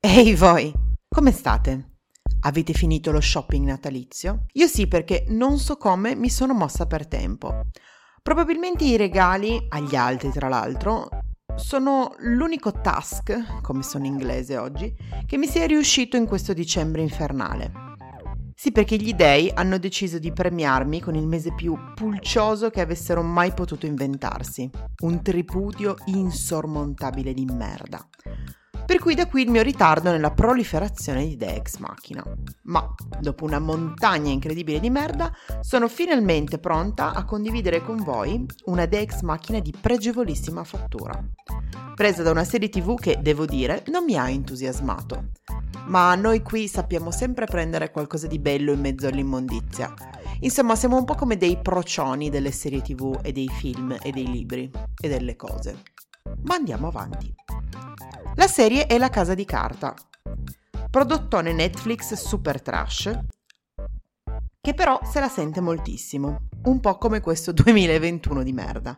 Ehi voi, come state? Avete finito lo shopping natalizio? Io sì perché non so come mi sono mossa per tempo. Probabilmente i regali, agli altri tra l'altro, sono l'unico task, come sono in inglese oggi, che mi sia riuscito in questo dicembre infernale. Sì, perché gli dei hanno deciso di premiarmi con il mese più pulcioso che avessero mai potuto inventarsi. Un tripudio insormontabile di merda. Per cui da qui il mio ritardo nella proliferazione di idee ex machina. Ma, dopo una montagna incredibile di merda, sono finalmente pronta a condividere con voi una idea ex machina di pregevolissima fattura. Presa da una serie tv che, devo dire, non mi ha entusiasmato. Ma noi qui sappiamo sempre prendere qualcosa di bello in mezzo all'immondizia. Insomma, siamo un po' come dei procioni delle serie tv e dei film e dei libri e delle cose. Ma andiamo avanti. La serie è La Casa di Carta, prodottone Netflix super trash, che però se la sente moltissimo, un po' come questo 2021 di merda.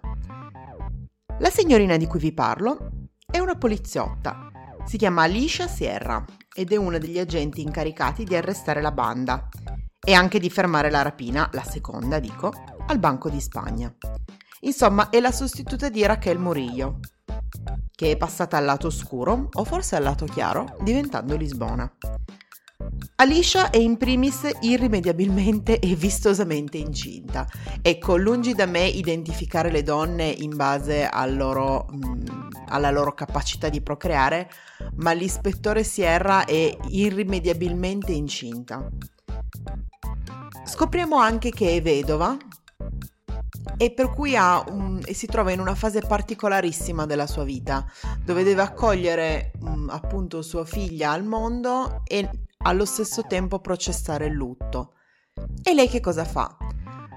La signorina di cui vi parlo è una poliziotta, si chiama Alicia Sierra ed è una degli agenti incaricati di arrestare la banda e anche di fermare la rapina, la seconda dico, al Banco di Spagna. Insomma, è la sostituta di Raquel Murillo, che è passata al lato oscuro o forse al lato chiaro, diventando Lisbona. Alicia è in primis irrimediabilmente e vistosamente incinta. Ecco, lungi da me identificare le donne in base al loro, mh, mm, alla loro capacità di procreare, ma l'ispettore Sierra è irrimediabilmente incinta. Scopriamo anche che è vedova, e per cui un, e si trova in una fase particolarissima della sua vita, dove deve accogliere um, appunto sua figlia al mondo e allo stesso tempo processare il lutto. E lei che cosa fa?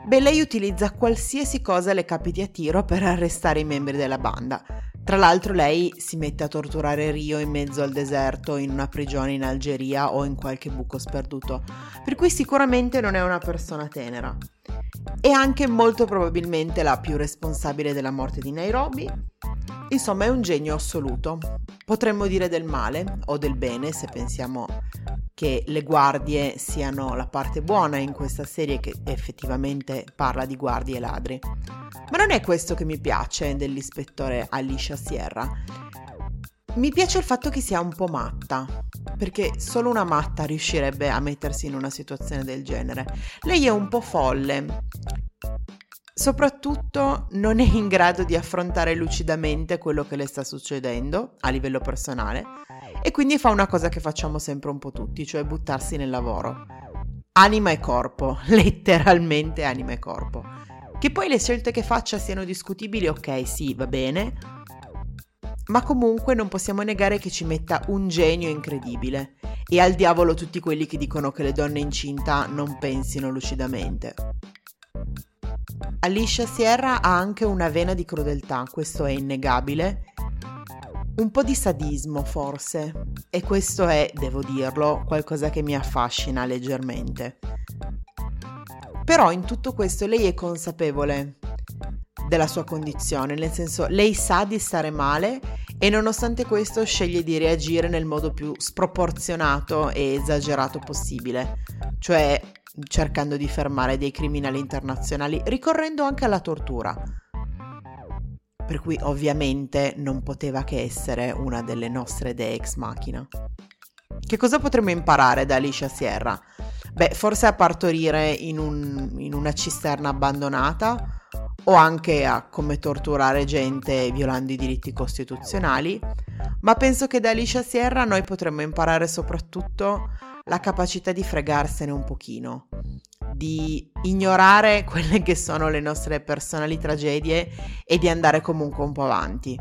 Beh, lei utilizza qualsiasi cosa le capiti a tiro per arrestare i membri della banda. Tra l'altro lei si mette a torturare Rio in mezzo al deserto, in una prigione in Algeria o in qualche buco sperduto, per cui sicuramente non è una persona tenera. È anche molto probabilmente la più responsabile della morte di Nairobi. Insomma, è un genio assoluto. Potremmo dire del male o del bene se pensiamo che le guardie siano la parte buona in questa serie che effettivamente parla di guardie e ladri. Ma non è questo che mi piace dell'ispettore Alicia Sierra. Mi piace il fatto che sia un po' matta, perché solo una matta riuscirebbe a mettersi in una situazione del genere. Lei è un po' folle. Soprattutto non è in grado di affrontare lucidamente quello che le sta succedendo a livello personale e quindi fa una cosa che facciamo sempre un po' tutti, cioè buttarsi nel lavoro. Anima e corpo, letteralmente anima e corpo. Che poi le scelte che faccia siano discutibili, ok, sì, va bene, ma comunque non possiamo negare che ci metta un genio incredibile. E al diavolo tutti quelli che dicono che le donne incinta non pensino lucidamente. Alicia Sierra ha anche una vena di crudeltà, questo è innegabile. Un po' di sadismo forse. E questo è, devo dirlo, qualcosa che mi affascina leggermente. Però in tutto questo lei è consapevole della sua condizione, nel senso lei sa di stare male e nonostante questo sceglie di reagire nel modo più sproporzionato e esagerato possibile, cioè cercando di fermare dei criminali internazionali, ricorrendo anche alla tortura. Per cui ovviamente non poteva che essere una delle nostre idee ex machina. Che cosa potremmo imparare da Alicia Sierra? Beh, forse a partorire in, un, in una cisterna abbandonata o anche a come torturare gente violando i diritti costituzionali, ma penso che da Alicia Sierra noi potremmo imparare soprattutto la capacità di fregarsene un pochino, di ignorare quelle che sono le nostre personali tragedie e di andare comunque un po' avanti.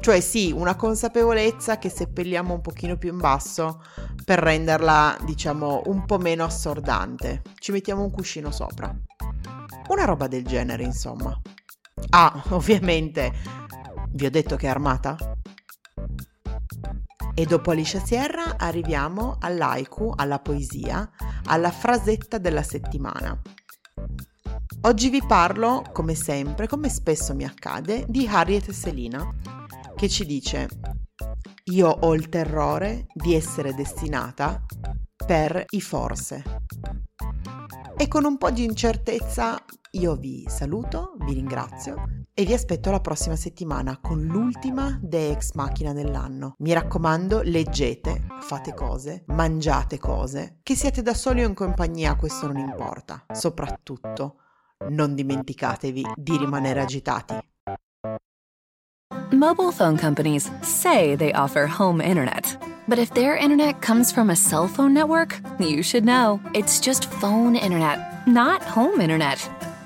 Cioè sì, una consapevolezza che seppelliamo un pochino più in basso per renderla, diciamo, un po' meno assordante. Ci mettiamo un cuscino sopra. Una roba del genere, insomma. Ah, ovviamente, vi ho detto che è armata? E dopo Alicia Sierra arriviamo all'aiku, alla poesia, alla frasetta della settimana. Oggi vi parlo, come sempre, come spesso mi accade, di Harriet Selina, che ci dice io ho il terrore di essere destinata per i forse. E con un po' di incertezza io vi saluto, vi ringrazio e vi aspetto la prossima settimana con l'ultima De Ex Machina dell'anno. Mi raccomando, leggete, fate cose, mangiate cose, che siate da soli o in compagnia, questo non importa. Soprattutto, non dimenticatevi di rimanere agitati. Mobile phone companies say they offer home internet. But if their internet comes from a cell phone network, you should know. It's just phone internet, not home internet.